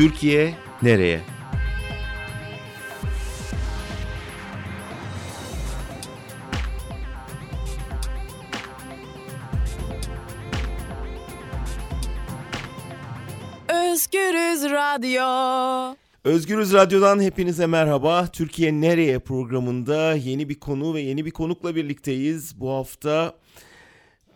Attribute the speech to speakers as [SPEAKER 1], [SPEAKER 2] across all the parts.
[SPEAKER 1] Türkiye nereye?
[SPEAKER 2] Özgürüz Radyo.
[SPEAKER 1] Özgürüz Radyo'dan hepinize merhaba. Türkiye Nereye programında yeni bir konu ve yeni bir konukla birlikteyiz. Bu hafta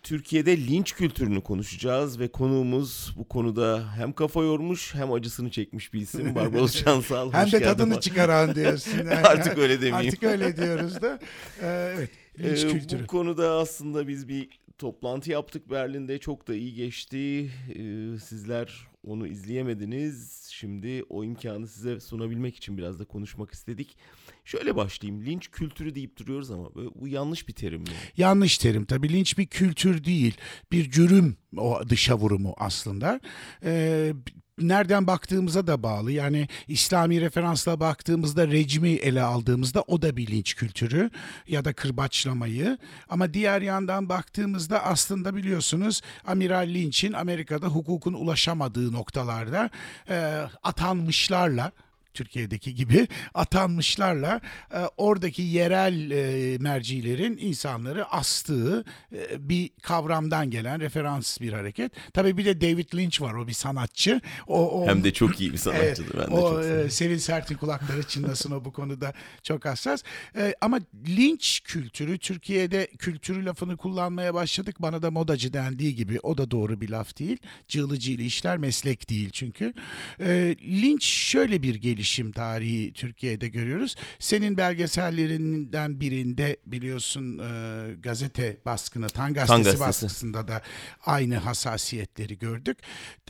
[SPEAKER 1] Türkiye'de linç kültürünü konuşacağız ve konuğumuz bu konuda hem kafa yormuş hem acısını çekmiş bir isim Barbaros Şansal.
[SPEAKER 3] hem de tadını çıkaran diyorsun.
[SPEAKER 1] Artık öyle demeyeyim.
[SPEAKER 3] Artık öyle diyoruz da. Ee, evet. Linç
[SPEAKER 1] Ee,
[SPEAKER 3] kültürü.
[SPEAKER 1] Bu konuda aslında biz bir toplantı yaptık Berlin'de. Çok da iyi geçti. Ee, sizler onu izleyemediniz. Şimdi o imkanı size sunabilmek için biraz da konuşmak istedik. Şöyle başlayayım. Linç kültürü deyip duruyoruz ama bu- yanlış bir terim mi?
[SPEAKER 3] Yanlış terim tabii. Linç bir kültür değil. Bir cürüm o dışa vurumu aslında. Ee, nereden baktığımıza da bağlı. Yani İslami referansla baktığımızda rejimi ele aldığımızda o da bir linç kültürü ya da kırbaçlamayı. Ama diğer yandan baktığımızda aslında biliyorsunuz Amiral Lynch'in Amerika'da hukukun ulaşamadığı noktalarda e, atanmışlarla Türkiye'deki gibi atanmışlarla e, oradaki yerel e, mercilerin insanları astığı e, bir kavramdan gelen referans bir hareket. Tabii bir de David Lynch var o bir sanatçı. O, o
[SPEAKER 1] Hem de çok iyi bir sanatçıdır.
[SPEAKER 3] Evet,
[SPEAKER 1] ben de
[SPEAKER 3] o
[SPEAKER 1] çok
[SPEAKER 3] e, Sevil Sert'in kulakları çınlasın o bu konuda çok hassas. E, ama linç kültürü Türkiye'de kültürü lafını kullanmaya başladık. Bana da modacı dendiği gibi o da doğru bir laf değil. Cığlıcıyla işler meslek değil çünkü. E, linç şöyle bir gelişim tarihi Türkiye'de görüyoruz. Senin belgesellerinden birinde biliyorsun e, gazete baskını, Tan Gazetesi,
[SPEAKER 1] Gazetesi.
[SPEAKER 3] baskısında da aynı hassasiyetleri gördük.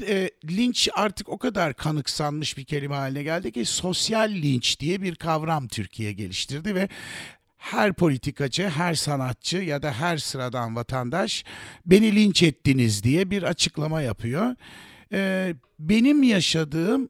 [SPEAKER 3] E, linç artık o kadar kanıksanmış bir kelime haline geldi ki sosyal linç diye bir kavram Türkiye geliştirdi ve her politikacı, her sanatçı ya da her sıradan vatandaş beni linç ettiniz diye bir açıklama yapıyor. E, benim yaşadığım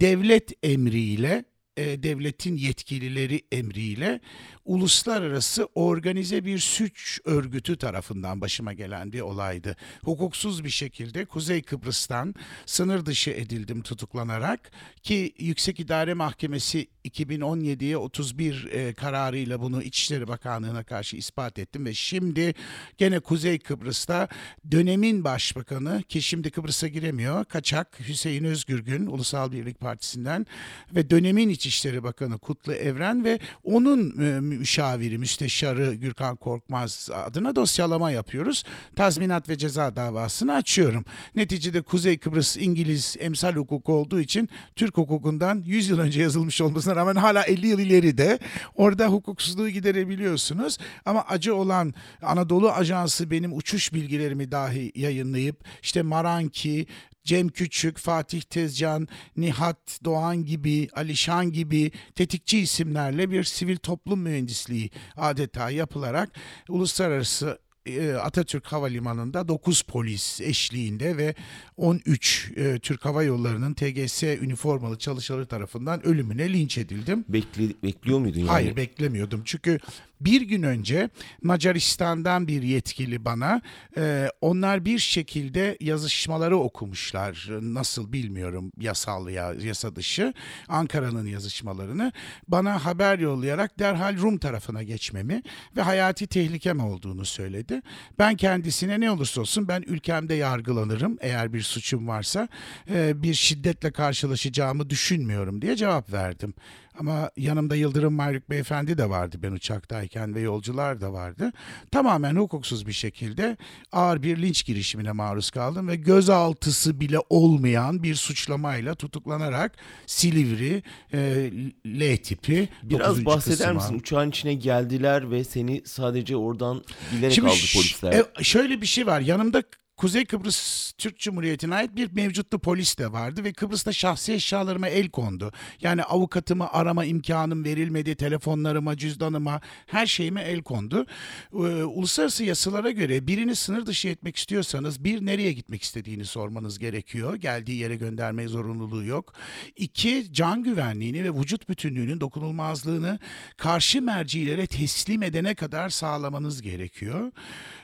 [SPEAKER 3] devlet emriyle, e, devletin yetkilileri emriyle uluslararası organize bir suç örgütü tarafından başıma gelen bir olaydı. Hukuksuz bir şekilde Kuzey Kıbrıs'tan sınır dışı edildim tutuklanarak ki Yüksek İdare Mahkemesi 2017'ye 31 e, kararıyla bunu İçişleri Bakanlığı'na karşı ispat ettim ve şimdi gene Kuzey Kıbrıs'ta dönemin başbakanı ki şimdi Kıbrıs'a giremiyor kaçak Hüseyin Özgürgün Ulusal Birlik Partisi'nden ve dönemin İçişleri Bakanı Kutlu Evren ve onun e, müşaviri, müsteşarı Gürkan Korkmaz adına dosyalama yapıyoruz. Tazminat ve ceza davasını açıyorum. Neticede Kuzey Kıbrıs İngiliz emsal hukuku olduğu için Türk hukukundan 100 yıl önce yazılmış olmasına rağmen hala 50 yıl ileride orada hukuksuzluğu giderebiliyorsunuz. Ama acı olan Anadolu Ajansı benim uçuş bilgilerimi dahi yayınlayıp işte Maranki, Cem Küçük, Fatih Tezcan, Nihat Doğan gibi, Alişan gibi tetikçi isimlerle bir sivil toplum mühendisliği adeta yapılarak uluslararası e, Atatürk Havalimanı'nda 9 polis eşliğinde ve 13 e, Türk Hava Yolları'nın TGS üniformalı çalışanları tarafından ölümüne linç edildim.
[SPEAKER 1] Bekli, bekliyor muydun yani?
[SPEAKER 3] Hayır beklemiyordum çünkü bir gün önce Macaristan'dan bir yetkili bana e, onlar bir şekilde yazışmaları okumuşlar nasıl bilmiyorum yasal ya yasa dışı Ankara'nın yazışmalarını bana haber yollayarak derhal Rum tarafına geçmemi ve hayati tehlikem olduğunu söyledi. Ben kendisine ne olursa olsun ben ülkemde yargılanırım eğer bir suçum varsa e, bir şiddetle karşılaşacağımı düşünmüyorum diye cevap verdim. Ama yanımda Yıldırım Mayruk Beyefendi de vardı ben uçaktayken ve yolcular da vardı. Tamamen hukuksuz bir şekilde ağır bir linç girişimine maruz kaldım ve gözaltısı bile olmayan bir suçlamayla tutuklanarak Silivri e, L tipi
[SPEAKER 1] Biraz
[SPEAKER 3] 9.
[SPEAKER 1] bahseder
[SPEAKER 3] kısma-
[SPEAKER 1] misin? Uçağın içine geldiler ve seni sadece oradan bilerek
[SPEAKER 3] Şimdi
[SPEAKER 1] aldı polisler.
[SPEAKER 3] e, şöyle bir şey var. Yanımda Kuzey Kıbrıs Türk Cumhuriyeti'ne ait bir mevcutlu polis de vardı ve Kıbrıs'ta şahsi eşyalarıma el kondu. Yani avukatımı arama imkanım verilmedi, telefonlarıma, cüzdanıma, her şeyime el kondu. Ee, uluslararası yasalara göre birini sınır dışı etmek istiyorsanız bir nereye gitmek istediğini sormanız gerekiyor. Geldiği yere gönderme zorunluluğu yok. İki can güvenliğini ve vücut bütünlüğünün dokunulmazlığını karşı mercilere teslim edene kadar sağlamanız gerekiyor.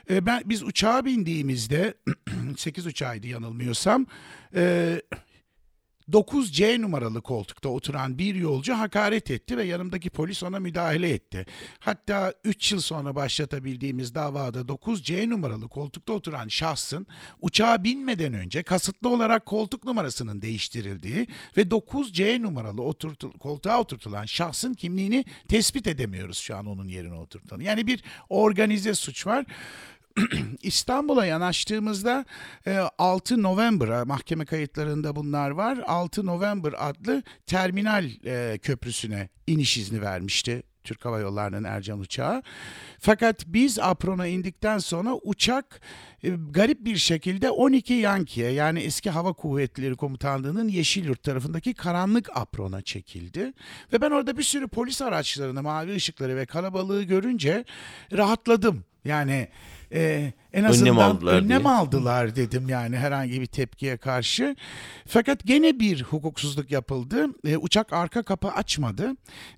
[SPEAKER 3] Ee, ben biz uçağa bindiğimizde 8 uçağıydı yanılmıyorsam. e, 9C numaralı koltukta oturan bir yolcu hakaret etti ve yanımdaki polis ona müdahale etti. Hatta 3 yıl sonra başlatabildiğimiz davada 9C numaralı koltukta oturan şahsın uçağa binmeden önce kasıtlı olarak koltuk numarasının değiştirildiği ve 9C numaralı oturtul, koltuğa oturtulan şahsın kimliğini tespit edemiyoruz şu an onun yerine oturtulan. Yani bir organize suç var. İstanbul'a yanaştığımızda 6 e, November'a mahkeme kayıtlarında bunlar var. 6 November adlı terminal e, köprüsüne iniş izni vermişti Türk Hava Yolları'nın Ercan uçağı. Fakat biz aprona indikten sonra uçak e, garip bir şekilde 12 Yanki'ye yani eski Hava Kuvvetleri Komutanlığı'nın Yeşilyurt tarafındaki karanlık aprona çekildi. Ve ben orada bir sürü polis araçlarını, mavi ışıkları ve kalabalığı görünce rahatladım. Yani e, en azından önlem aldılar, önlem aldılar dedim yani herhangi bir tepkiye karşı. Fakat gene bir hukuksuzluk yapıldı. E, uçak arka kapı açmadı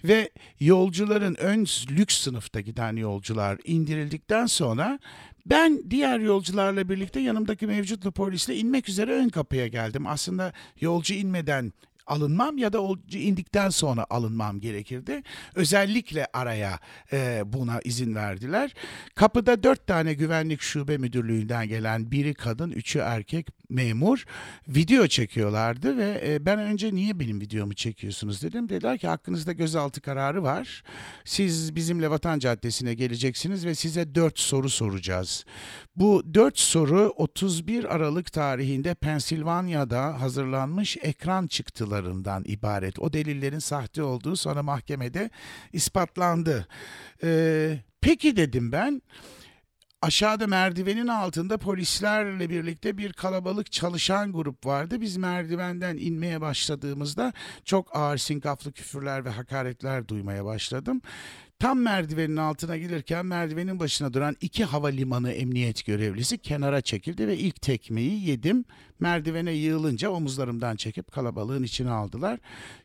[SPEAKER 3] ve yolcuların ön lüks sınıfta giden yolcular indirildikten sonra ben diğer yolcularla birlikte yanımdaki mevcutlu polisle inmek üzere ön kapıya geldim. Aslında yolcu inmeden alınmam ya da indikten sonra alınmam gerekirdi. Özellikle araya e, buna izin verdiler. Kapıda dört tane güvenlik şube müdürlüğünden gelen biri kadın, üçü erkek memur video çekiyorlardı ve e, ben önce niye benim videomu çekiyorsunuz dedim. Dediler ki hakkınızda gözaltı kararı var. Siz bizimle Vatan Caddesi'ne geleceksiniz ve size dört soru soracağız. Bu dört soru 31 Aralık tarihinde Pensilvanya'da hazırlanmış ekran çıktılarından ibaret. O delillerin sahte olduğu sonra mahkemede ispatlandı. Ee, peki dedim ben aşağıda merdivenin altında polislerle birlikte bir kalabalık çalışan grup vardı. Biz merdivenden inmeye başladığımızda çok ağır sinkaflı küfürler ve hakaretler duymaya başladım. Tam merdivenin altına gelirken merdivenin başına duran iki havalimanı emniyet görevlisi kenara çekildi ve ilk tekmeyi yedim. Merdivene yığılınca omuzlarımdan çekip kalabalığın içine aldılar.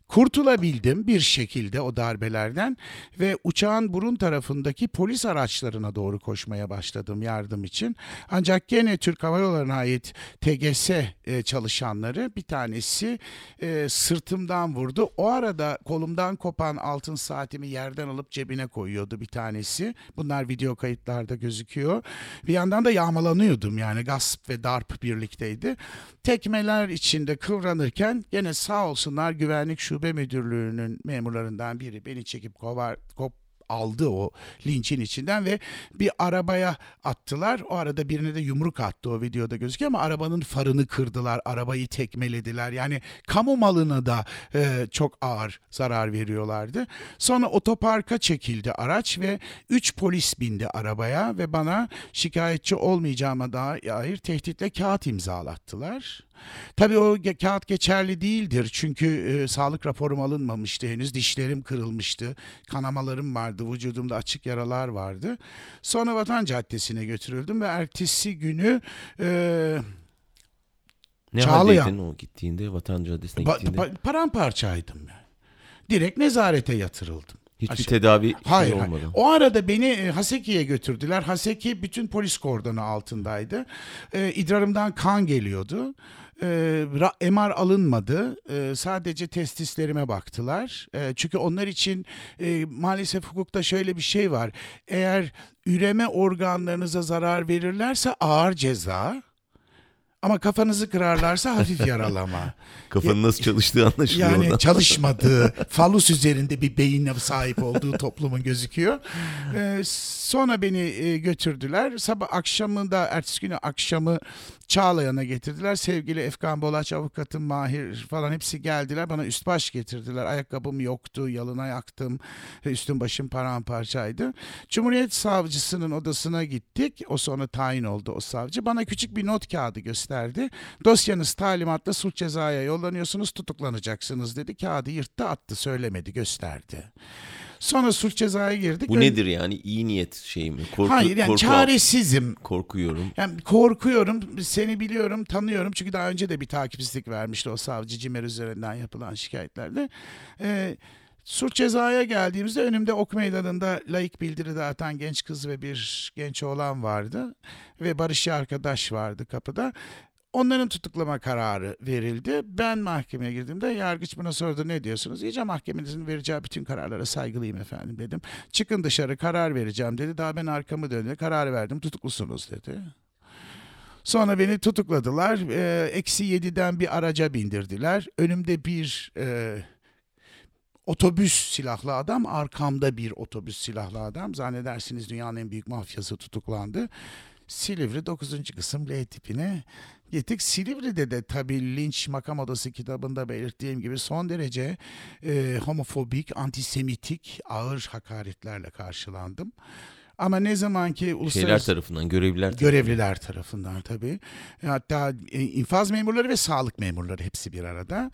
[SPEAKER 3] Kurtulabildim bir şekilde o darbelerden ve uçağın burun tarafındaki polis araçlarına doğru koşmaya başladım yardım için. Ancak gene Türk Hava Yolları'na ait TGS e, çalışanları bir tanesi e, sırtımdan vurdu. O arada kolumdan kopan altın saatimi yerden alıp cebine koyuyordu bir tanesi. Bunlar video kayıtlarda gözüküyor. Bir yandan da yağmalanıyordum yani gasp ve darp birlikteydi. Tekmeler içinde kıvranırken gene sağ olsunlar güvenlik şube müdürlüğünün memurlarından biri beni çekip kovar, kop, aldı o linçin içinden ve bir arabaya attılar. O arada birine de yumruk attı o videoda gözüküyor ama arabanın farını kırdılar, arabayı tekmelediler. Yani kamu malına da e, çok ağır zarar veriyorlardı. Sonra otoparka çekildi araç ve 3 polis bindi arabaya ve bana şikayetçi olmayacağıma dair tehditle kağıt imzalattılar. Tabii o kağıt geçerli değildir çünkü e, sağlık raporum alınmamıştı henüz dişlerim kırılmıştı kanamalarım vardı vücudumda açık yaralar vardı. Sonra Vatan Caddesi'ne götürüldüm ve ertesi günü e,
[SPEAKER 1] ne Çağlayan. haldeydin o gittiğinde Vatan Caddesi'ne gittiğinde?
[SPEAKER 3] Pa- paramparçaydım yani. Direkt nezarete yatırıldım.
[SPEAKER 1] Hiçbir Aşağı. tedavi hayır, şey olmadı. Hayır.
[SPEAKER 3] O arada beni e, Haseki'ye götürdüler. Haseki bütün polis kordonu altındaydı. E, idrarımdan kan geliyordu. E, MR alınmadı. E, sadece testislerime baktılar. E, çünkü onlar için e, maalesef hukukta şöyle bir şey var. Eğer üreme organlarınıza zarar verirlerse ağır ceza. Ama kafanızı kırarlarsa hafif yaralama.
[SPEAKER 1] Kafanın nasıl çalıştığı anlaşılıyor.
[SPEAKER 3] Yani oradan. çalışmadığı, falus üzerinde bir beyinle sahip olduğu toplumun gözüküyor. Ee, sonra beni e, götürdüler. Sabah akşamı da ertesi günü akşamı Çağlayan'a getirdiler. Sevgili Efkan Bolaç, avukatım Mahir falan hepsi geldiler. Bana üst baş getirdiler. Ayakkabım yoktu, yalına yaktım. Üstüm başım paramparçaydı. Cumhuriyet Savcısının odasına gittik. O sonra tayin oldu o savcı. Bana küçük bir not kağıdı gösterdi. Dosyanız talimatla suç cezaya yollanıyorsunuz, tutuklanacaksınız dedi. Kağıdı yırttı attı, söylemedi, gösterdi. Sonra suç cezaya girdik.
[SPEAKER 1] Bu Ön... nedir yani iyi niyet şey mi?
[SPEAKER 3] Korku, Hayır yani korku çaresizim.
[SPEAKER 1] Korkuyorum.
[SPEAKER 3] Yani korkuyorum. Seni biliyorum, tanıyorum. Çünkü daha önce de bir takipsizlik vermişti o savcı Cimer üzerinden yapılan şikayetlerde. Ee, Suç cezaya geldiğimizde önümde ok meydanında layık bildiri dağıtan genç kız ve bir genç oğlan vardı. Ve Barışçı arkadaş vardı kapıda. Onların tutuklama kararı verildi. Ben mahkemeye girdiğimde yargıç buna sordu ne diyorsunuz? İyice mahkemenizin vereceği bütün kararlara saygılıyım efendim dedim. Çıkın dışarı karar vereceğim dedi. Daha ben arkamı döndü. Karar verdim tutuklusunuz dedi. Sonra beni tutukladılar. Eksi yediden bir araca bindirdiler. Önümde bir e, otobüs silahlı adam, arkamda bir otobüs silahlı adam. Zannedersiniz dünyanın en büyük mafyası tutuklandı. Silivri 9. kısım L tipine gittik. Silivri'de de tabii Lynch Makam Odası kitabında belirttiğim gibi son derece e, homofobik, antisemitik, ağır hakaretlerle karşılandım. Ama ne zaman ki
[SPEAKER 1] Şeyler
[SPEAKER 3] uluslararası
[SPEAKER 1] tarafından, görevliler tarafından.
[SPEAKER 3] görevliler tarafından tabii. Hatta e, infaz memurları ve sağlık memurları hepsi bir arada.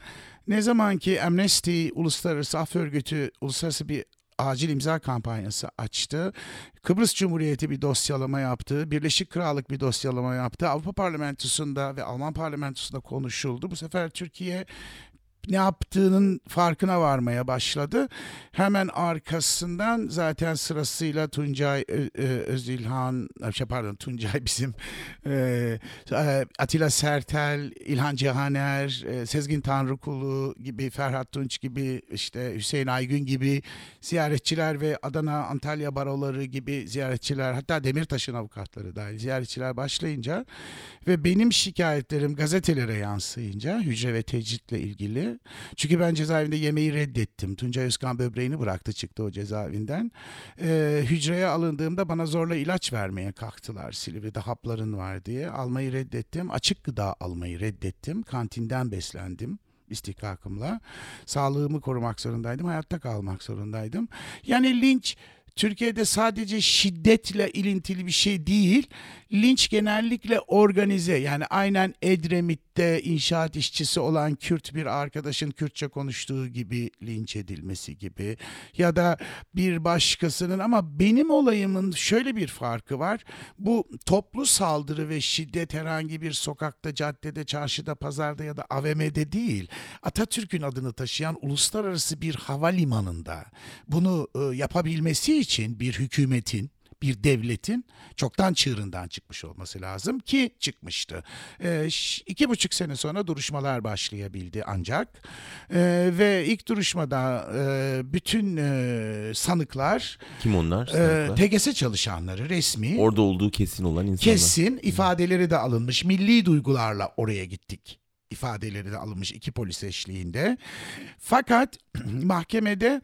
[SPEAKER 3] Ne zaman ki Amnesty Uluslararası Af Örgütü uluslararası bir acil imza kampanyası açtı. Kıbrıs Cumhuriyeti bir dosyalama yaptı. Birleşik Krallık bir dosyalama yaptı. Avrupa Parlamentosu'nda ve Alman Parlamentosu'nda konuşuldu. Bu sefer Türkiye ne yaptığının farkına varmaya başladı. Hemen arkasından zaten sırasıyla Tuncay Özilhan, şey pardon Tuncay bizim e, e, Atilla Sertel, İlhan Cihaner, e, Sezgin Tanrıkulu gibi, Ferhat Tunç gibi, işte Hüseyin Aygün gibi ziyaretçiler ve Adana, Antalya baroları gibi ziyaretçiler, hatta Demirtaş'ın avukatları dahil ziyaretçiler başlayınca ve benim şikayetlerim gazetelere yansıyınca hücre ve tecritle ilgili. Çünkü ben cezaevinde yemeği reddettim. Tuncay Özkan böbreğini bıraktı çıktı o cezaevinden. Ee, hücreye alındığımda bana zorla ilaç vermeye kalktılar. Silivri'de hapların var diye. Almayı reddettim. Açık gıda almayı reddettim. Kantinden beslendim istihkakımla. Sağlığımı korumak zorundaydım. Hayatta kalmak zorundaydım. Yani linç Türkiye'de sadece şiddetle ilintili bir şey değil. Linç genellikle organize yani aynen Edremit'te inşaat işçisi olan Kürt bir arkadaşın Kürtçe konuştuğu gibi linç edilmesi gibi ya da bir başkasının ama benim olayımın şöyle bir farkı var. Bu toplu saldırı ve şiddet herhangi bir sokakta, caddede, çarşıda, pazarda ya da AVM'de değil. Atatürk'ün adını taşıyan uluslararası bir havalimanında bunu e, yapabilmesi için bir hükümetin bir devletin çoktan çığırından çıkmış olması lazım ki çıkmıştı. Ş- iki buçuk sene sonra duruşmalar başlayabildi ancak Ee, ve ilk duruşmada e, bütün e, sanıklar,
[SPEAKER 1] Kim onlar?
[SPEAKER 3] e,
[SPEAKER 1] sanıklar?
[SPEAKER 3] TGS çalışanları resmi
[SPEAKER 1] Orada olduğu kesin olan insanlar.
[SPEAKER 3] kesin ifadeleri de alınmış milli duygularla oraya gittik ifadeleri de alınmış iki polis eşliğinde. Fakat mahkemede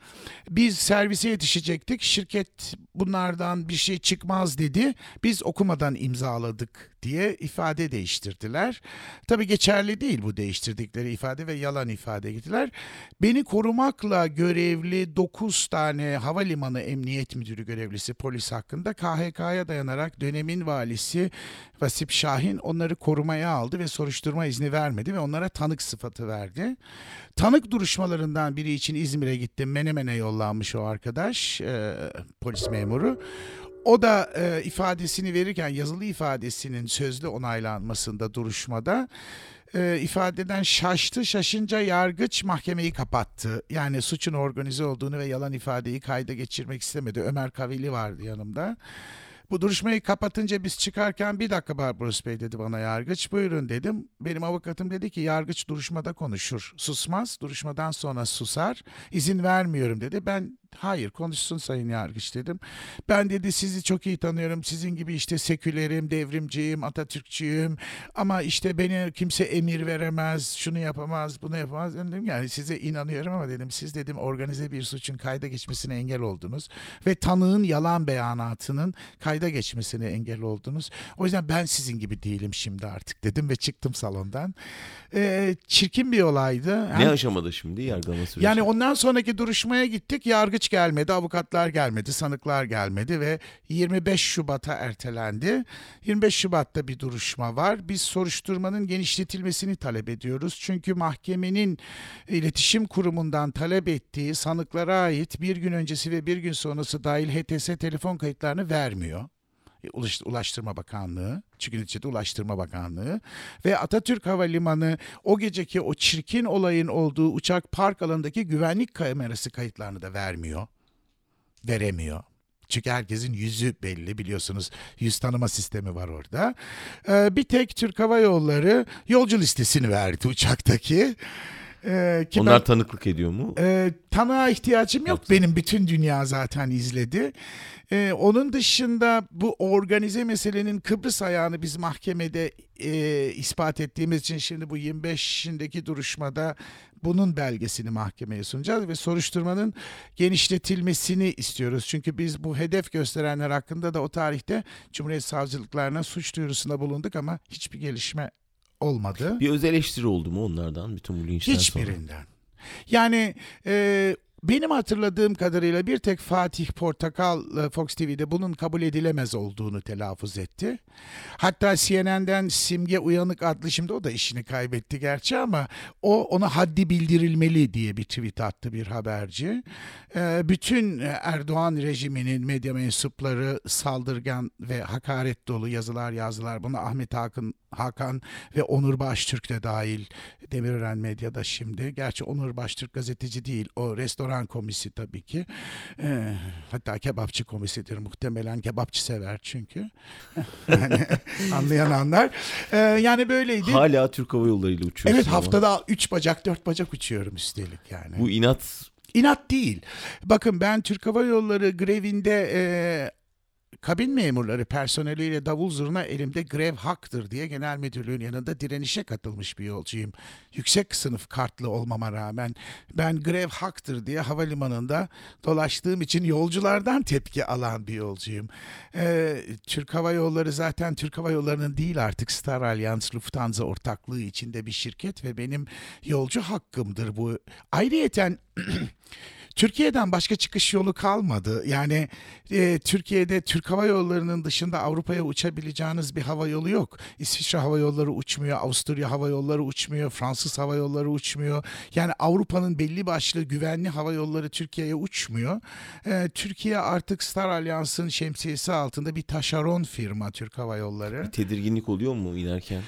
[SPEAKER 3] biz servise yetişecektik. Şirket bunlardan bir şey çıkmaz dedi. Biz okumadan imzaladık diye ifade değiştirdiler. Tabii geçerli değil bu değiştirdikleri ifade ve yalan ifade gittiler. Beni korumakla görevli 9 tane havalimanı emniyet müdürü görevlisi polis hakkında KHK'ya dayanarak dönemin valisi Vasip Şahin onları korumaya aldı ve soruşturma izni vermedi ve onlara tanık sıfatı verdi. Tanık duruşmalarından biri için İzmir'e gittim. Menemen'e yollanmış o arkadaş, e, polis memuru. O da e, ifadesini verirken yazılı ifadesinin sözlü onaylanmasında duruşmada e, ifadeden şaştı. Şaşınca yargıç mahkemeyi kapattı. Yani suçun organize olduğunu ve yalan ifadeyi kayda geçirmek istemedi. Ömer Kavili vardı yanımda. Bu duruşmayı kapatınca biz çıkarken bir dakika Barbaros Bey dedi bana yargıç. Buyurun dedim. Benim avukatım dedi ki yargıç duruşmada konuşur. Susmaz. Duruşmadan sonra susar. İzin vermiyorum dedi. Ben hayır konuşsun sayın yargıç dedim. Ben dedi sizi çok iyi tanıyorum. Sizin gibi işte sekülerim, devrimciyim, Atatürkçüyüm. Ama işte beni kimse emir veremez, şunu yapamaz, bunu yapamaz. Dedim yani size inanıyorum ama dedim siz dedim organize bir suçun kayda geçmesine engel oldunuz. Ve tanığın yalan beyanatının kayda geçmesine engel oldunuz. O yüzden ben sizin gibi değilim şimdi artık dedim ve çıktım salondan. Ee, çirkin bir olaydı.
[SPEAKER 1] Ne
[SPEAKER 3] Hem-
[SPEAKER 1] aşamada şimdi yargılama süreci?
[SPEAKER 3] yani ondan sonraki duruşmaya gittik. Yargıç gelmedi, avukatlar gelmedi, sanıklar gelmedi ve 25 Şubat'a ertelendi. 25 Şubat'ta bir duruşma var. Biz soruşturmanın genişletilmesini talep ediyoruz. Çünkü mahkemenin iletişim kurumundan talep ettiği sanıklara ait bir gün öncesi ve bir gün sonrası dahil HTS telefon kayıtlarını vermiyor. Ulaş- Ulaştırma Bakanlığı, çünkü neticede Ulaştırma Bakanlığı ve Atatürk Havalimanı o geceki o çirkin olayın olduğu uçak park alanındaki güvenlik kamerası kayıtlarını da vermiyor. Veremiyor. Çünkü herkesin yüzü belli biliyorsunuz. Yüz tanıma sistemi var orada. Ee, bir tek Türk Hava Yolları yolcu listesini verdi uçaktaki.
[SPEAKER 1] Ee, ki Onlar ben, tanıklık ediyor mu?
[SPEAKER 3] E, tanığa ihtiyacım yok. Yoksa. Benim bütün dünya zaten izledi. E, onun dışında bu organize meselenin Kıbrıs ayağını biz mahkemede e, ispat ettiğimiz için şimdi bu 25'indeki duruşmada bunun belgesini mahkemeye sunacağız ve soruşturmanın genişletilmesini istiyoruz. Çünkü biz bu hedef gösterenler hakkında da o tarihte Cumhuriyet Savcılıklarına suç duyurusunda bulunduk ama hiçbir gelişme olmadı.
[SPEAKER 1] Bir öz eleştiri oldu mu onlardan bütün bu linçten
[SPEAKER 3] Hiçbirinden. Sonra? Yani e, benim hatırladığım kadarıyla bir tek Fatih Portakal e, Fox TV'de bunun kabul edilemez olduğunu telaffuz etti. Hatta CNN'den Simge Uyanık adlı şimdi o da işini kaybetti gerçi ama o ona haddi bildirilmeli diye bir tweet attı bir haberci. E, bütün Erdoğan rejiminin medya mensupları saldırgan ve hakaret dolu yazılar yazdılar. Buna Ahmet Hakan, Hakan ve Onur Baştürk de dahil Demirören Medya'da şimdi. Gerçi Onur Baştürk gazeteci değil o restoran restoran komisi tabii ki. E, hatta kebapçı komisidir muhtemelen. Kebapçı sever çünkü. yani anlayan anlar. E, yani böyleydi.
[SPEAKER 1] Hala Türk Hava Yolları ile uçuyorsun
[SPEAKER 3] Evet haftada üç bacak dört bacak uçuyorum üstelik yani.
[SPEAKER 1] Bu inat
[SPEAKER 3] İnat değil. Bakın ben Türk Hava Yolları grevinde e, kabin memurları personeliyle davul zurna elimde grev haktır diye genel müdürlüğün yanında direnişe katılmış bir yolcuyum. Yüksek sınıf kartlı olmama rağmen ben grev haktır diye havalimanında dolaştığım için yolculardan tepki alan bir yolcuyum. Ee, Türk Hava Yolları zaten Türk Hava Yolları'nın değil artık Star Alliance Lufthansa ortaklığı içinde bir şirket ve benim yolcu hakkımdır bu. Ayrıyeten Türkiye'den başka çıkış yolu kalmadı. Yani e, Türkiye'de Türk Hava Yolları'nın dışında Avrupa'ya uçabileceğiniz bir hava yolu yok. İsviçre Hava Yolları uçmuyor, Avusturya Hava Yolları uçmuyor, Fransız Hava Yolları uçmuyor. Yani Avrupa'nın belli başlı güvenli hava yolları Türkiye'ye uçmuyor. E, Türkiye artık Star Alliance'ın şemsiyesi altında bir taşeron firma Türk Hava Yolları.
[SPEAKER 1] Bir tedirginlik oluyor mu inerken?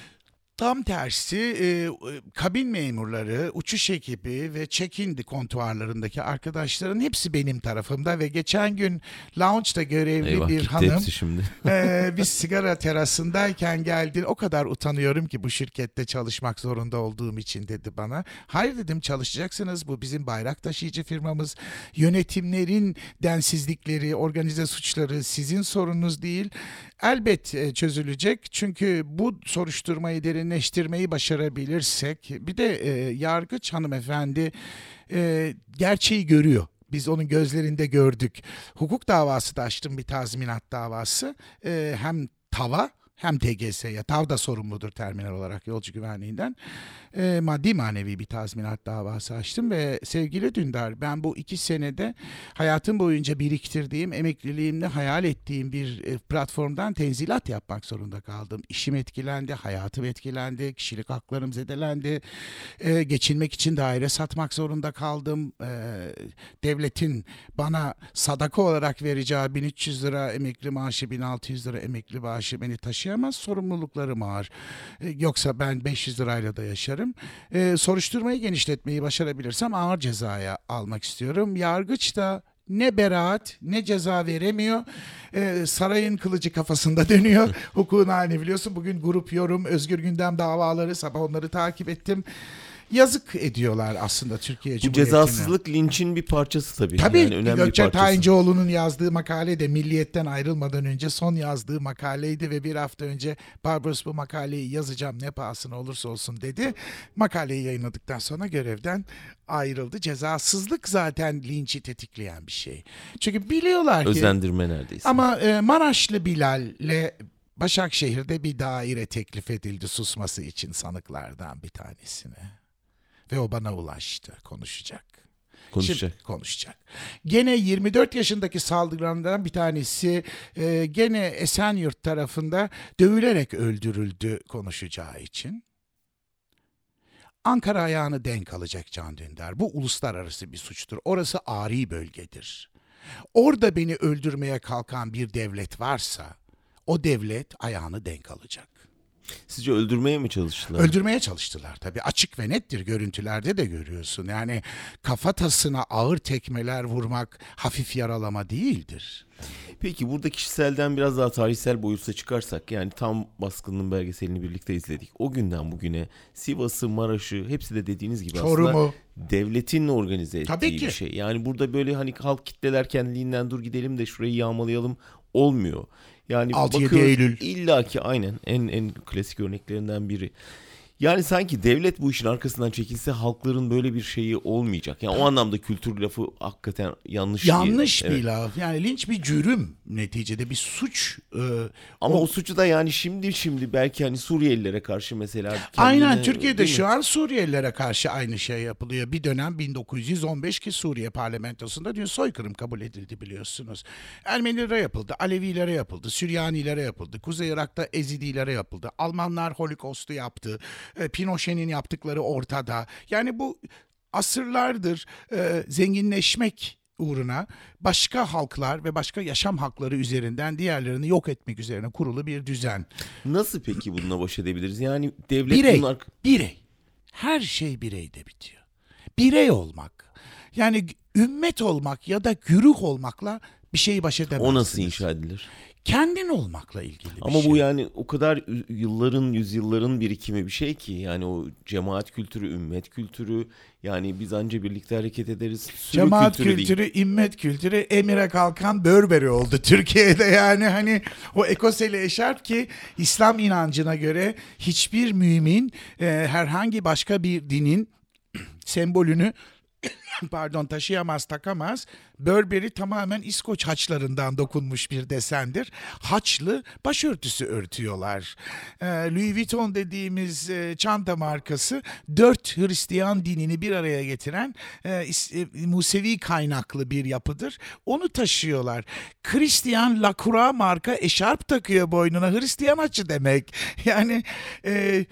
[SPEAKER 3] Tam tersi e, kabin memurları, uçuş ekibi ve check-in kontuarlarındaki arkadaşların hepsi benim tarafımda ve geçen gün lounge'da görevli
[SPEAKER 1] Eyvah,
[SPEAKER 3] bir hanım
[SPEAKER 1] şimdi.
[SPEAKER 3] e, bir sigara terasındayken geldi. O kadar utanıyorum ki bu şirkette çalışmak zorunda olduğum için dedi bana. Hayır dedim çalışacaksınız bu bizim bayrak taşıyıcı firmamız. Yönetimlerin densizlikleri, organize suçları sizin sorununuz değil. Elbet e, çözülecek çünkü bu soruşturmayı derin derinleştirmeyi başarabilirsek bir de e, yargıç hanımefendi e, gerçeği görüyor. Biz onun gözlerinde gördük. Hukuk davası da açtım bir tazminat davası. E, hem tava hem TGS'ye, TAV da sorumludur terminal olarak yolcu güvenliğinden. E, maddi manevi bir tazminat davası açtım ve sevgili Dündar ben bu iki senede hayatım boyunca biriktirdiğim, emekliliğimde hayal ettiğim bir e, platformdan tenzilat yapmak zorunda kaldım. İşim etkilendi, hayatım etkilendi, kişilik haklarım zedelendi. E, geçinmek için daire satmak zorunda kaldım. E, devletin bana sadaka olarak vereceği 1300 lira emekli maaşı, 1600 lira emekli maaşı beni taşıyan yaşayamaz. Sorumluluklarım ağır. E, yoksa ben 500 lirayla da yaşarım. E, soruşturmayı genişletmeyi başarabilirsem ağır cezaya almak istiyorum. Yargıç da ne beraat ne ceza veremiyor. Ee, sarayın kılıcı kafasında dönüyor. Hukukun halini biliyorsun. Bugün grup yorum, özgür gündem davaları sabah onları takip ettim yazık ediyorlar aslında Türkiye Cumhuriyeti'ne.
[SPEAKER 1] Bu cezasızlık linçin bir parçası tabii.
[SPEAKER 3] Tabii yani önemli Gökçe Tayincioğlu'nun yazdığı makale de Milliyet'ten ayrılmadan önce son yazdığı makaleydi ve bir hafta önce Barbaros bu makaleyi yazacağım ne pahasına olursa olsun dedi. Makaleyi yayınladıktan sonra görevden ayrıldı. Cezasızlık zaten linçi tetikleyen bir şey. Çünkü biliyorlar ki...
[SPEAKER 1] Özendirme neredeyse.
[SPEAKER 3] Ama e, Maraşlı Bilal'le Başakşehir'de bir daire teklif edildi susması için sanıklardan bir tanesine. Ve o bana ulaştı. Konuşacak.
[SPEAKER 1] Konuşacak.
[SPEAKER 3] Şimdi, konuşacak. Gene 24 yaşındaki saldırılarından bir tanesi e, gene Esenyurt tarafında dövülerek öldürüldü konuşacağı için. Ankara ayağını denk alacak Can Dündar. Bu uluslararası bir suçtur. Orası ari bölgedir. Orada beni öldürmeye kalkan bir devlet varsa o devlet ayağını denk alacak.
[SPEAKER 1] Sizce öldürmeye mi çalıştılar?
[SPEAKER 3] Öldürmeye çalıştılar tabii. Açık ve nettir görüntülerde de görüyorsun. Yani kafatasına ağır tekmeler vurmak hafif yaralama değildir.
[SPEAKER 1] Peki burada kişiselden biraz daha tarihsel boyuta çıkarsak yani tam baskının belgeselini birlikte izledik. O günden bugüne Sivas'ı, Maraş'ı hepsi de dediğiniz gibi aslında
[SPEAKER 3] Çorum'u.
[SPEAKER 1] devletin organize ettiği
[SPEAKER 3] Tabii
[SPEAKER 1] bir
[SPEAKER 3] ki.
[SPEAKER 1] şey. Yani burada böyle hani halk kitleler kendiliğinden dur gidelim de şurayı yağmalayalım olmuyor. Yani
[SPEAKER 3] 6-7
[SPEAKER 1] bakıyoruz
[SPEAKER 3] Eylül.
[SPEAKER 1] illaki aynen en en klasik örneklerinden biri. Yani sanki devlet bu işin arkasından çekilse halkların böyle bir şeyi olmayacak. Yani o anlamda kültür lafı hakikaten yanlış.
[SPEAKER 3] Yanlış
[SPEAKER 1] değil.
[SPEAKER 3] bir laf. Yani linç bir cürüm neticede bir suç. Ee,
[SPEAKER 1] Ama
[SPEAKER 3] o-
[SPEAKER 1] o suçu da yani şimdi şimdi belki hani Suriyelilere karşı mesela
[SPEAKER 3] Aynen
[SPEAKER 1] kendine-
[SPEAKER 3] Türkiye'de
[SPEAKER 1] değil mi?
[SPEAKER 3] şu an Suriyelilere karşı aynı şey yapılıyor. Bir dönem 1915 ki Suriye parlamentosunda dün soykırım kabul edildi biliyorsunuz. Ermenilere yapıldı, Alevilere yapıldı, Süryanilere yapıldı, Kuzey Irak'ta Ezidilere yapıldı. Almanlar Holocaust'u yaptı. E, Pinochet'in yaptıkları ortada. Yani bu asırlardır e, zenginleşmek uğruna başka halklar ve başka yaşam hakları üzerinden diğerlerini yok etmek üzerine kurulu bir düzen.
[SPEAKER 1] Nasıl peki bununla baş edebiliriz? Yani devlet
[SPEAKER 3] Birey,
[SPEAKER 1] bunun ark-
[SPEAKER 3] birey. Her şey bireyde bitiyor. Birey olmak. Yani ümmet olmak ya da güruh olmakla bir şeyi baş edemezsiniz.
[SPEAKER 1] o nasıl inşa edilir?
[SPEAKER 3] Kendin olmakla ilgili bir
[SPEAKER 1] Ama
[SPEAKER 3] şey.
[SPEAKER 1] bu yani o kadar y- yılların, yüzyılların birikimi bir şey ki yani o cemaat kültürü, ümmet kültürü yani biz anca birlikte hareket ederiz. Sürü
[SPEAKER 3] Cemaat
[SPEAKER 1] kültürü
[SPEAKER 3] kültürü,
[SPEAKER 1] değil.
[SPEAKER 3] immet kültürü emire kalkan Burberry oldu Türkiye'de yani hani o ekoseli eşarp ki İslam inancına göre hiçbir mümin e, herhangi başka bir dinin sembolünü pardon taşıyamaz takamaz. Burberry tamamen İskoç haçlarından dokunmuş bir desendir. Haçlı başörtüsü örtüyorlar. Ee, Louis Vuitton dediğimiz e, çanta markası dört Hristiyan dinini bir araya getiren e, e, Musevi kaynaklı bir yapıdır. Onu taşıyorlar. Christian Lacroix marka eşarp takıyor boynuna. Hristiyan haçı demek. Yani e,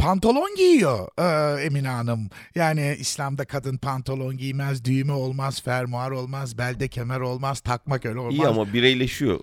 [SPEAKER 3] Pantolon giyiyor e, Emine Hanım. Yani İslam'da kadın pantolon giymez, düğme olmaz, fermuar olmaz, belde kemer olmaz, takmak öyle olmaz.
[SPEAKER 1] İyi ama bireyleşiyor.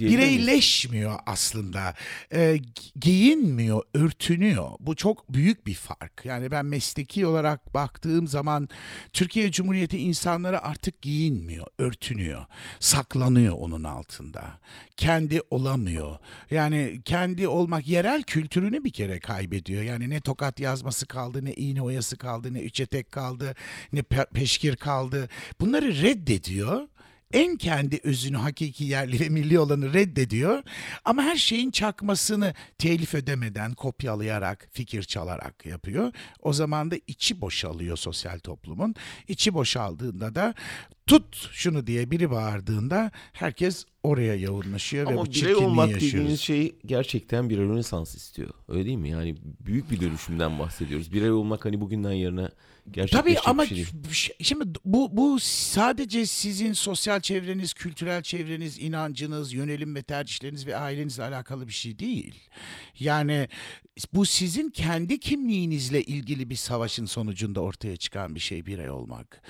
[SPEAKER 3] Bireyleşmiyor aslında. Gi- giyinmiyor, örtünüyor. Bu çok büyük bir fark. Yani ben mesleki olarak baktığım zaman Türkiye Cumhuriyeti insanları artık giyinmiyor, örtünüyor. Saklanıyor onun altında. Kendi olamıyor. Yani kendi olmak, yerel kültürünü bir kere kaybediyor. Yani ne tokat yazması kaldı, ne iğne oyası kaldı, ne üç etek kaldı, ne pe- peşkir kaldı. Bunları reddediyor en kendi özünü hakiki yerli ve milli olanı reddediyor ama her şeyin çakmasını telif ödemeden kopyalayarak fikir çalarak yapıyor. O zaman da içi boşalıyor sosyal toplumun. İçi boşaldığında da tut şunu diye biri bağırdığında herkes oraya yoğunlaşıyor ve
[SPEAKER 1] Ama
[SPEAKER 3] bu
[SPEAKER 1] birey olmak
[SPEAKER 3] yaşıyoruz.
[SPEAKER 1] dediğiniz şey gerçekten bir rönesans istiyor. Öyle değil mi? Yani büyük bir dönüşümden bahsediyoruz. Birey olmak hani bugünden yarına gerçekleşecek
[SPEAKER 3] Tabii ama
[SPEAKER 1] bir şey
[SPEAKER 3] şimdi bu bu sadece sizin sosyal çevreniz, kültürel çevreniz, inancınız, yönelim ve tercihleriniz ve ailenizle alakalı bir şey değil. Yani bu sizin kendi kimliğinizle ilgili bir savaşın sonucunda ortaya çıkan bir şey birey olmak.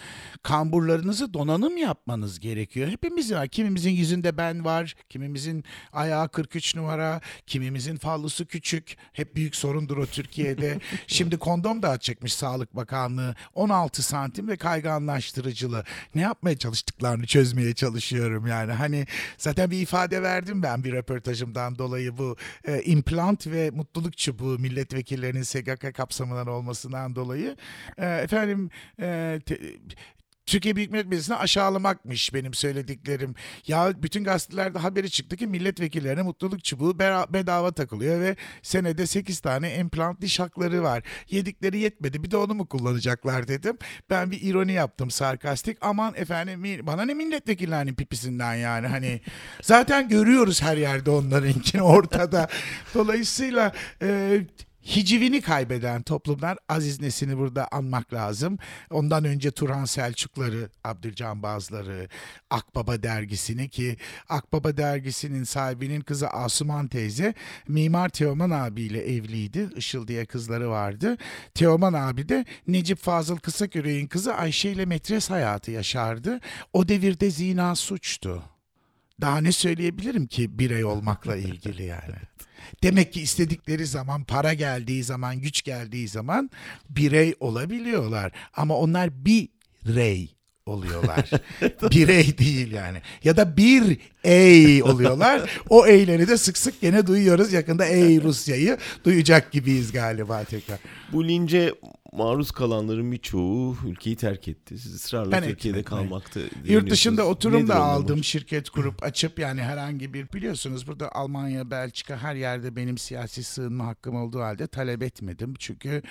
[SPEAKER 3] Kamburlarınızı donanım yapmanız gerekiyor. Hepimizin var. Kimimizin yüzünde ben var, kimimizin ayağı 43 numara, kimimizin fallusu küçük. Hep büyük sorundur o Türkiye'de. Şimdi kondom da açıkmış Sağlık Bakanlığı. 16 santim ve kayganlaştırıcılı. Ne yapmaya çalıştıklarını çözmeye çalışıyorum yani. Hani zaten bir ifade verdim ben bir röportajımdan dolayı bu e, implant ve mutluluk çubuğu milletvekillerinin SGK kapsamından olmasından dolayı. E, efendim e, te- Türkiye Büyük Millet Meclisi'ne aşağılamakmış benim söylediklerim. Ya bütün gazetelerde haberi çıktı ki milletvekillerine mutluluk çubuğu bedava takılıyor ve senede 8 tane implant diş hakları var. Yedikleri yetmedi bir de onu mu kullanacaklar dedim. Ben bir ironi yaptım sarkastik. Aman efendim bana ne milletvekillerinin pipisinden yani hani zaten görüyoruz her yerde onlarınkini ortada. Dolayısıyla e, hicivini kaybeden toplumlar Aziz Nesin'i burada anmak lazım. Ondan önce Turhan Selçukları, Abdülcan Bazları, Akbaba dergisini ki Akbaba dergisinin sahibinin kızı Asuman teyze Mimar Teoman abiyle evliydi. Işıl diye kızları vardı. Teoman abi de Necip Fazıl Kısaküre'nin kızı Ayşe ile metres hayatı yaşardı. O devirde zina suçtu. Daha ne söyleyebilirim ki birey olmakla ilgili yani. Demek ki istedikleri zaman, para geldiği zaman, güç geldiği zaman birey olabiliyorlar. Ama onlar bir rey oluyorlar. Birey değil yani. Ya da bir ey oluyorlar. O eyleri de sık sık gene duyuyoruz. Yakında ey Rusya'yı duyacak gibiyiz galiba tekrar.
[SPEAKER 1] Bu lince maruz kalanların birçoğu ülkeyi terk etti. Siz ısrarla
[SPEAKER 3] Ben
[SPEAKER 1] Türkiye'de
[SPEAKER 3] etmedim,
[SPEAKER 1] kalmakta
[SPEAKER 3] Yurt dışında oturum
[SPEAKER 1] Nedir
[SPEAKER 3] da
[SPEAKER 1] amacı?
[SPEAKER 3] şirket kurup açıp yani herhangi bir biliyorsunuz burada Almanya, Belçika her yerde benim siyasi sığınma hakkım olduğu halde talep etmedim. Çünkü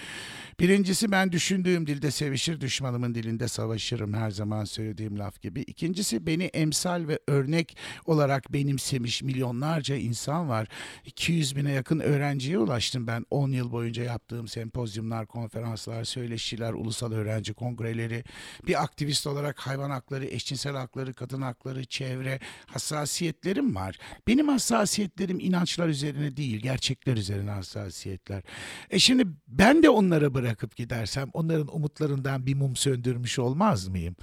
[SPEAKER 3] birincisi ben düşündüğüm dilde sevişir düşmanımın dilinde savaşırım her zaman söylediğim laf gibi. İkincisi beni emsal ve örnek olarak benimsemiş milyonlarca insan var. 200 bine yakın öğrenciye ulaştım ben 10 yıl boyunca yaptığım sempozyumlar, konferanslar, söyleşiler, ulusal öğrenci kongreleri. Bir aktivist olarak hayvan hakları, eşcinsel hakları, kadın hakları, çevre hassasiyetlerim var. Benim hassasiyetlerim inançlar üzerine değil, gerçekler üzerine hassasiyetler. E şimdi ben de onlara bırakıp gidersem onların umutlarından bir mum söndürmüş olmaz mıyım?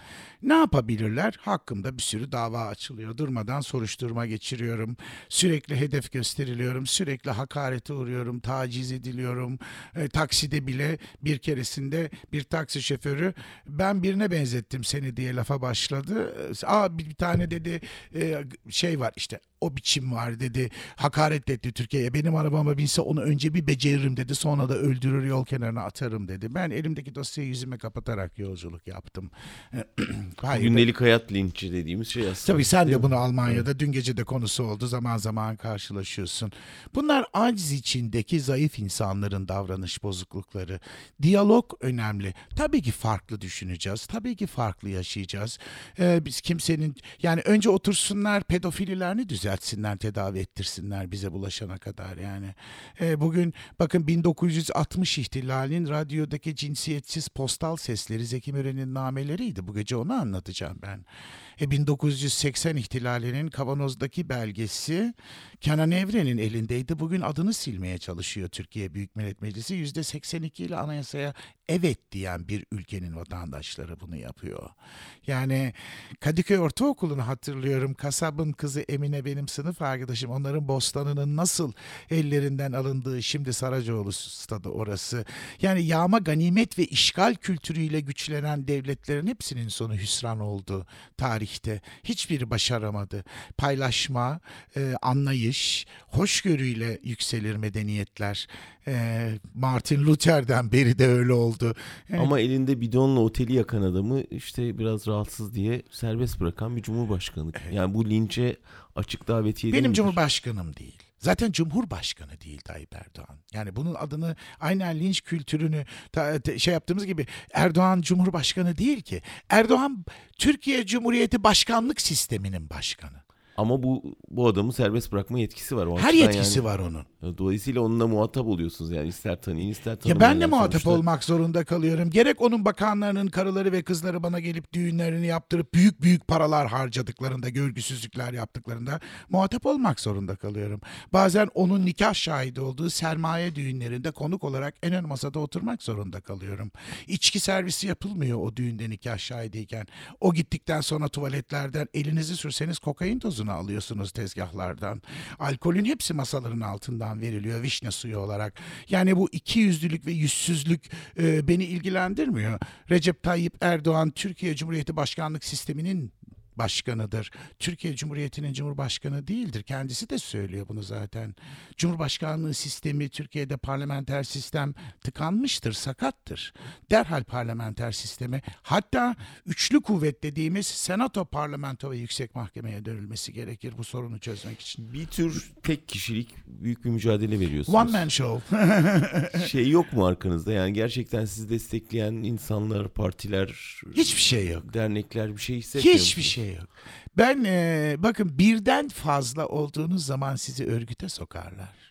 [SPEAKER 3] Ne yapabilirler? Hakkımda bir sürü dava açılıyor. Durmadan soruşturma geçiriyorum. Sürekli hedef gösteriliyorum. Sürekli hakarete uğruyorum. Taciz ediliyorum. E, takside bile bir keresinde bir taksi şoförü ben birine benzettim seni diye lafa başladı. E, Aa bir, tane dedi e, şey var işte o biçim var dedi. Hakaret etti Türkiye'ye. Benim arabama binse onu önce bir beceririm dedi. Sonra da öldürür yol kenarına atarım dedi. Ben elimdeki dosyayı yüzüme kapatarak yolculuk yaptım. Hayır,
[SPEAKER 1] Gündelik hayat linci dediğimiz şey aslında.
[SPEAKER 3] Tabii sen de
[SPEAKER 1] mi?
[SPEAKER 3] bunu Almanya'da dün gece de konusu oldu. Zaman zaman karşılaşıyorsun. Bunlar aciz içindeki zayıf insanların davranış bozuklukları. Diyalog önemli. Tabii ki farklı düşüneceğiz. Tabii ki farklı yaşayacağız. Ee, biz kimsenin yani önce otursunlar pedofililerini düzeltsinler, tedavi ettirsinler bize bulaşana kadar yani. Ee, bugün bakın 1960 ihtilalinin radyodaki cinsiyetsiz postal sesleri Zeki Müren'in nameleriydi. Bu gece onu anlatacağım ben. E 1980 ihtilalinin kavanozdaki belgesi Kenan Evren'in elindeydi. Bugün adını silmeye çalışıyor Türkiye Büyük Millet Meclisi. %82 ile anayasaya evet diyen bir ülkenin vatandaşları bunu yapıyor. Yani Kadıköy Ortaokulu'nu hatırlıyorum. Kasabın kızı Emine benim sınıf arkadaşım. Onların bostanının nasıl ellerinden alındığı şimdi Saracoğlu stadı orası. Yani yağma ganimet ve işgal kültürüyle güçlenen devletlerin hepsinin sonu hüsran oldu tarihte. Hiçbiri başaramadı. Paylaşma, e, anlayış, hoşgörüyle yükselir medeniyetler. E, Martin Luther'den beri de öyle oldu. E,
[SPEAKER 1] Ama elinde bidonla oteli yakan adamı işte biraz rahatsız diye serbest bırakan bir cumhurbaşkanı. Yani bu linçe açık davetiye değil
[SPEAKER 3] Benim
[SPEAKER 1] midir?
[SPEAKER 3] cumhurbaşkanım değil. Zaten cumhurbaşkanı değil Tayyip Erdoğan. Yani bunun adını aynen linç kültürünü ta- te- şey yaptığımız gibi Erdoğan cumhurbaşkanı değil ki. Erdoğan Türkiye Cumhuriyeti başkanlık sisteminin başkanı.
[SPEAKER 1] Ama bu bu adamın serbest bırakma yetkisi var. O
[SPEAKER 3] Her yetkisi
[SPEAKER 1] yani-
[SPEAKER 3] var onun.
[SPEAKER 1] Dolayısıyla onunla muhatap oluyorsunuz yani ister tanıyın ister
[SPEAKER 3] Ya
[SPEAKER 1] tanımayın.
[SPEAKER 3] ben de muhatap
[SPEAKER 1] sonuçta-
[SPEAKER 3] olmak zorunda kalıyorum. Gerek onun bakanlarının karıları ve kızları bana gelip düğünlerini yaptırıp büyük büyük paralar harcadıklarında, görgüsüzlükler yaptıklarında muhatap olmak zorunda kalıyorum. Bazen onun nikah şahidi olduğu sermaye düğünlerinde konuk olarak en ön masada oturmak zorunda kalıyorum. İçki servisi yapılmıyor o düğünde nikah şahidiyken. O gittikten sonra tuvaletlerden elinizi sürseniz kokain tozunu alıyorsunuz tezgahlardan. Alkolün hepsi masaların altından veriliyor vişne suyu olarak. Yani bu iki yüzlülük ve yüzsüzlük e, beni ilgilendirmiyor. Recep Tayyip Erdoğan Türkiye Cumhuriyeti Başkanlık Sistemi'nin başkanıdır. Türkiye Cumhuriyeti'nin cumhurbaşkanı değildir. Kendisi de söylüyor bunu zaten. Cumhurbaşkanlığı sistemi Türkiye'de parlamenter sistem tıkanmıştır, sakattır. Derhal parlamenter sisteme hatta üçlü kuvvet dediğimiz senato, parlamento ve yüksek mahkemeye dönülmesi gerekir bu sorunu çözmek için.
[SPEAKER 1] Bir tür tek kişilik büyük bir mücadele veriyorsunuz.
[SPEAKER 3] One man show.
[SPEAKER 1] Şey yok mu arkanızda yani gerçekten sizi destekleyen insanlar, partiler,
[SPEAKER 3] Hiçbir şey yok.
[SPEAKER 1] dernekler bir şey hissetmiyor
[SPEAKER 3] Hiçbir
[SPEAKER 1] musunuz?
[SPEAKER 3] Şey yok. Ben e, bakın birden fazla olduğunuz zaman sizi örgüte sokarlar.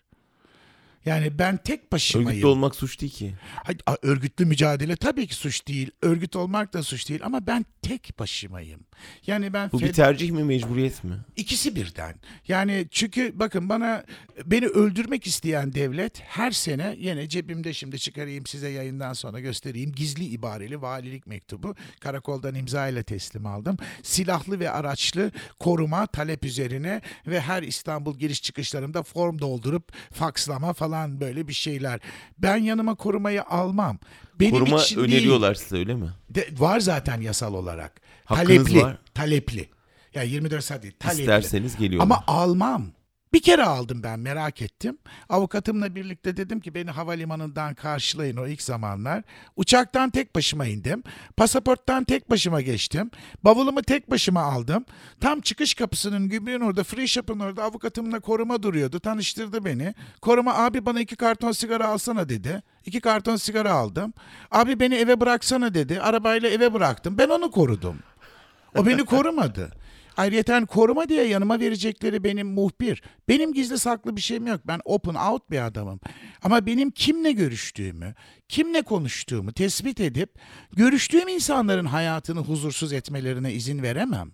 [SPEAKER 3] Yani ben tek başımayım.
[SPEAKER 1] Örgütlü olmak suç değil ki.
[SPEAKER 3] Hayır, Örgütlü mücadele tabii ki suç değil. Örgüt olmak da suç değil ama ben tek başımayım. Yani ben
[SPEAKER 1] Bu
[SPEAKER 3] fed-
[SPEAKER 1] bir tercih mi mecburiyet mi?
[SPEAKER 3] İkisi birden. Yani çünkü bakın bana beni öldürmek isteyen devlet her sene yine cebimde şimdi çıkarayım size yayından sonra göstereyim. Gizli ibareli valilik mektubu karakoldan imza ile teslim aldım. Silahlı ve araçlı koruma talep üzerine ve her İstanbul giriş çıkışlarında form doldurup fakslama falan böyle bir şeyler. Ben yanıma korumayı almam. Benim
[SPEAKER 1] Koruma
[SPEAKER 3] için değil.
[SPEAKER 1] öneriyorlar size öyle mi?
[SPEAKER 3] De- var zaten yasal olarak.
[SPEAKER 1] Hakkınız
[SPEAKER 3] talepli,
[SPEAKER 1] var.
[SPEAKER 3] talepli. Ya 24 saat değil, talepli.
[SPEAKER 1] İsterseniz geliyorlar.
[SPEAKER 3] Ama almam. Bir kere aldım ben merak ettim. Avukatımla birlikte dedim ki beni havalimanından karşılayın o ilk zamanlar. Uçaktan tek başıma indim. Pasaporttan tek başıma geçtim. Bavulumu tek başıma aldım. Tam çıkış kapısının gümrüğün orada free shop'ın orada avukatımla koruma duruyordu. Tanıştırdı beni. Koruma abi bana iki karton sigara alsana dedi. İki karton sigara aldım. Abi beni eve bıraksana dedi. Arabayla eve bıraktım. Ben onu korudum. O beni korumadı. Ayrıyeten koruma diye yanıma verecekleri benim muhbir. Benim gizli saklı bir şeyim yok. Ben open out bir adamım. Ama benim kimle görüştüğümü, kimle konuştuğumu tespit edip görüştüğüm insanların hayatını huzursuz etmelerine izin veremem.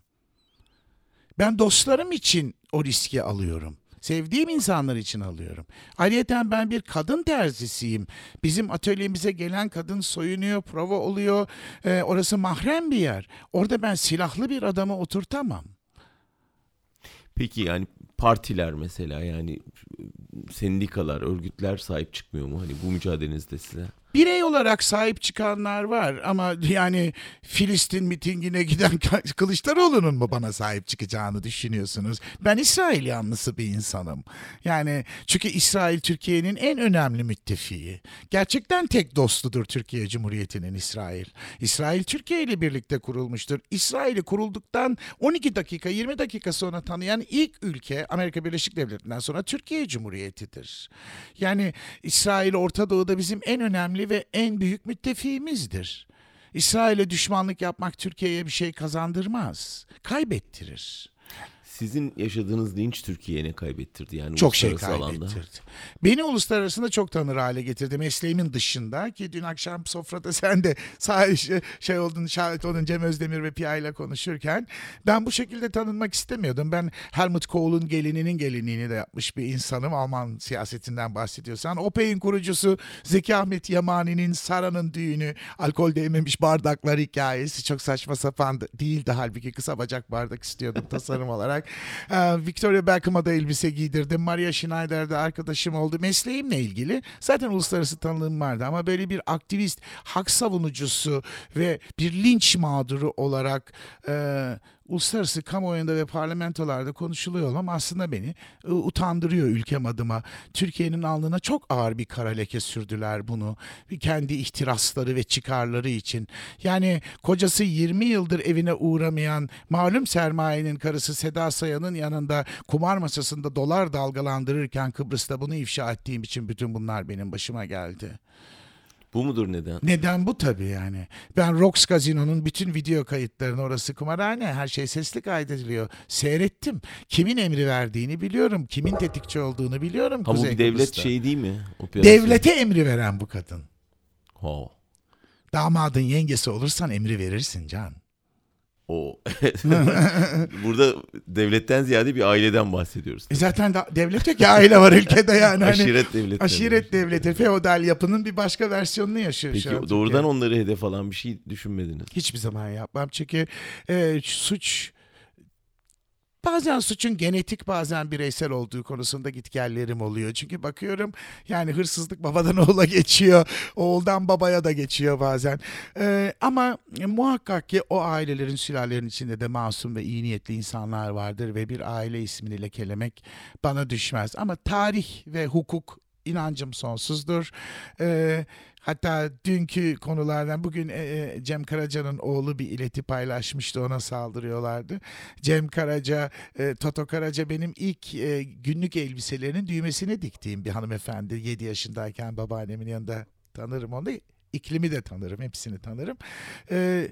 [SPEAKER 3] Ben dostlarım için o riski alıyorum. Sevdiğim insanlar için alıyorum. Ayrıca ben bir kadın terzisiyim. Bizim atölyemize gelen kadın soyunuyor, prova oluyor. Ee, orası mahrem bir yer. Orada ben silahlı bir adamı oturtamam.
[SPEAKER 1] Peki yani partiler mesela yani sendikalar, örgütler sahip çıkmıyor mu hani bu mücadelenizde size?
[SPEAKER 3] Birey olarak sahip çıkanlar var ama yani Filistin mitingine giden Kılıçdaroğlu'nun mu bana sahip çıkacağını düşünüyorsunuz? Ben İsrail yanlısı bir insanım. Yani çünkü İsrail Türkiye'nin en önemli müttefiği. Gerçekten tek dostudur Türkiye Cumhuriyeti'nin İsrail. İsrail Türkiye ile birlikte kurulmuştur. İsrail'i kurulduktan 12 dakika 20 dakika sonra tanıyan ilk ülke Amerika Birleşik Devletleri'nden sonra Türkiye Cumhuriyeti'dir. Yani İsrail Orta Doğu'da bizim en önemli ve en büyük müttefiğimizdir. İsrail'e düşmanlık yapmak Türkiye'ye bir şey kazandırmaz. Kaybettirir.
[SPEAKER 1] Sizin yaşadığınız linç Türkiye'ye ne kaybettirdi yani
[SPEAKER 3] Çok şey
[SPEAKER 1] uluslararası alanda?
[SPEAKER 3] kaybettirdi. Beni uluslararasında çok tanır hale getirdi. Mesleğimin dışında ki dün akşam sofrada sen de sağ şey, şey oldun, şahit oldun Cem Özdemir ve Pia ile konuşurken ben bu şekilde tanınmak istemiyordum. Ben Helmut Kohl'un gelininin gelinliğini de yapmış bir insanım. Alman siyasetinden bahsediyorsan. OPEC'in kurucusu Zeki Ahmet Yamani'nin Sara'nın düğünü, alkol değmemiş bardaklar hikayesi çok saçma sapan değildi. Halbuki kısa bacak bardak istiyordum tasarım olarak. Ee, Victoria Beckham'a da elbise giydirdim. Maria Schneider'de arkadaşım oldu. Mesleğimle ilgili zaten uluslararası tanınım vardı ama böyle bir aktivist, hak savunucusu ve bir linç mağduru olarak e, uluslararası kamuoyunda ve parlamentolarda konuşuluyor ama aslında beni e, utandırıyor ülkem adıma. Türkiye'nin alnına çok ağır bir kara leke sürdüler bunu. Kendi ihtirasları ve çıkarları için. Yani kocası 20 yıldır evine uğramayan malum sermayenin karısı Seda Sayan'ın yanında kumar masasında dolar dalgalandırırken Kıbrıs'ta bunu ifşa ettiğim için bütün bunlar benim başıma geldi.
[SPEAKER 1] Bu mudur neden?
[SPEAKER 3] Neden bu tabii yani. Ben Rox Gazino'nun bütün video kayıtlarını orası kumarhane her şey sesli kaydediliyor. Seyrettim. Kimin emri verdiğini biliyorum. Kimin tetikçi olduğunu biliyorum.
[SPEAKER 1] Ha bu
[SPEAKER 3] Kuzey
[SPEAKER 1] bir devlet
[SPEAKER 3] Kıbrıs'ta.
[SPEAKER 1] şeyi değil mi? Operasyon.
[SPEAKER 3] Devlete emri veren bu kadın.
[SPEAKER 1] Ha.
[SPEAKER 3] Damadın yengesi olursan emri verirsin Can.
[SPEAKER 1] O. Burada devletten ziyade bir aileden bahsediyoruz.
[SPEAKER 3] E zaten da, devlet yok ya aile var ülkede yani. Hani,
[SPEAKER 1] Aşiret devleti.
[SPEAKER 3] Aşiret devleti, feodal yapının bir başka versiyonunu yaşıyor şu an
[SPEAKER 1] Peki doğrudan onları hedef alan bir şey düşünmediniz.
[SPEAKER 3] Hiçbir zaman yapmam çünkü e, suç bazen suçun genetik bazen bireysel olduğu konusunda gitgellerim oluyor. Çünkü bakıyorum yani hırsızlık babadan oğula geçiyor, oğuldan babaya da geçiyor bazen. E, ama muhakkak ki o ailelerin sülalelerin içinde de masum ve iyi niyetli insanlar vardır ve bir aile ismini lekelemek bana düşmez. Ama tarih ve hukuk inancım sonsuzdur. Ee, hatta dünkü konulardan bugün e, e, Cem Karaca'nın oğlu bir ileti paylaşmıştı ona saldırıyorlardı. Cem Karaca, e, Toto Karaca benim ilk e, günlük elbiselerinin düğmesine diktiğim bir hanımefendi. 7 yaşındayken babaannemin yanında tanırım onu. İklimi de tanırım, hepsini tanırım. Ee,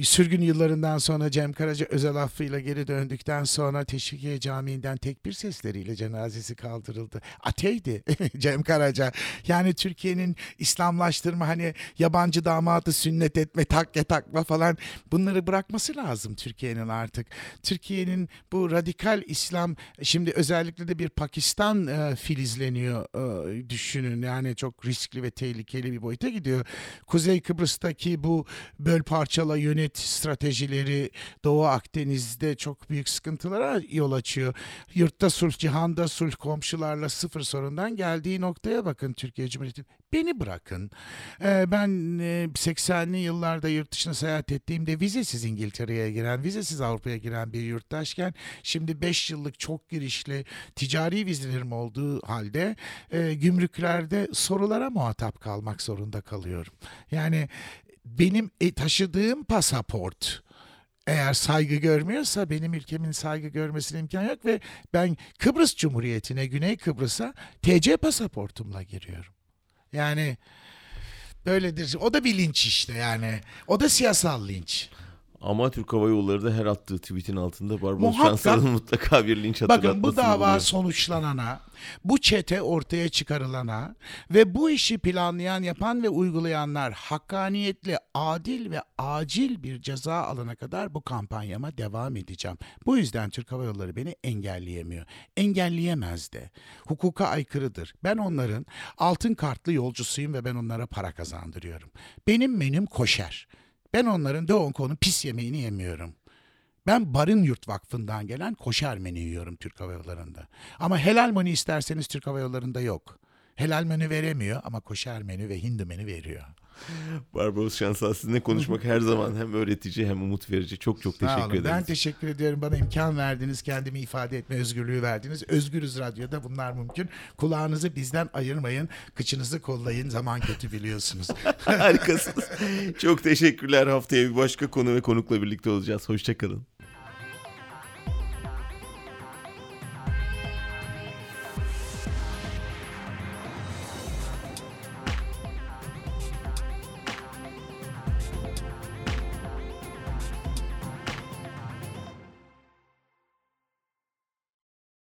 [SPEAKER 3] sürgün yıllarından sonra Cem Karaca özel affıyla geri döndükten sonra Teşvikiye Camii'nden tekbir sesleriyle cenazesi kaldırıldı. Ateydi Cem Karaca. Yani Türkiye'nin İslamlaştırma hani yabancı damadı sünnet etme, takke takma falan bunları bırakması lazım Türkiye'nin artık. Türkiye'nin bu radikal İslam şimdi özellikle de bir Pakistan e, filizleniyor e, düşünün. Yani çok riskli ve tehlikeli bir boyuta gidiyor. Kuzey Kıbrıs'taki bu böl parçala yönet stratejileri Doğu Akdeniz'de çok büyük sıkıntılara yol açıyor. Yurtta sulh, cihanda sulh, komşularla sıfır sorundan geldiği noktaya bakın Türkiye Cumhuriyeti. Beni bırakın. Ee, ben e, 80'li yıllarda yurt dışına seyahat ettiğimde vizesiz İngiltere'ye giren, vizesiz Avrupa'ya giren bir yurttaşken şimdi 5 yıllık çok girişli ticari vizelerim olduğu halde e, gümrüklerde sorulara muhatap kalmak zorunda kalıyorum. Yani benim e, taşıdığım pasaport eğer saygı görmüyorsa benim ülkemin saygı görmesine imkan yok ve ben Kıbrıs Cumhuriyeti'ne, Güney Kıbrıs'a TC pasaportumla giriyorum. Yani böyledir. O da bir linç işte yani. O da siyasal linç.
[SPEAKER 1] Ama Türk Hava Yolları da her attığı tweetin altında Barbaros Şansal'ın mutlaka bir linç hatırlatmasını
[SPEAKER 3] Bakın bu dava
[SPEAKER 1] buluyor.
[SPEAKER 3] sonuçlanana, bu çete ortaya çıkarılana ve bu işi planlayan, yapan ve uygulayanlar hakkaniyetli, adil ve acil bir ceza alana kadar bu kampanyama devam edeceğim. Bu yüzden Türk Hava Yolları beni engelleyemiyor. Engelleyemez de. Hukuka aykırıdır. Ben onların altın kartlı yolcusuyum ve ben onlara para kazandırıyorum. Benim menüm koşer. Ben onların Doğu Kon'un pis yemeğini yemiyorum. Ben Barın Yurt Vakfı'ndan gelen koşer menü yiyorum Türk Hava Yolları'nda. Ama helal menü isterseniz Türk Hava Yolları'nda yok. Helal menü veremiyor ama koşer menü ve hindi menü veriyor.
[SPEAKER 1] Barbaros Şansal sizinle konuşmak her zaman hem öğretici hem umut verici. Çok çok
[SPEAKER 3] Sağ
[SPEAKER 1] teşekkür
[SPEAKER 3] olun.
[SPEAKER 1] ederiz.
[SPEAKER 3] Ben teşekkür ediyorum. Bana imkan verdiniz. Kendimi ifade etme özgürlüğü verdiniz. Özgürüz Radyo'da bunlar mümkün. Kulağınızı bizden ayırmayın. Kıçınızı kollayın. Zaman kötü biliyorsunuz.
[SPEAKER 1] Harikasınız. çok teşekkürler. Haftaya bir başka konu ve konukla birlikte olacağız. Hoşçakalın.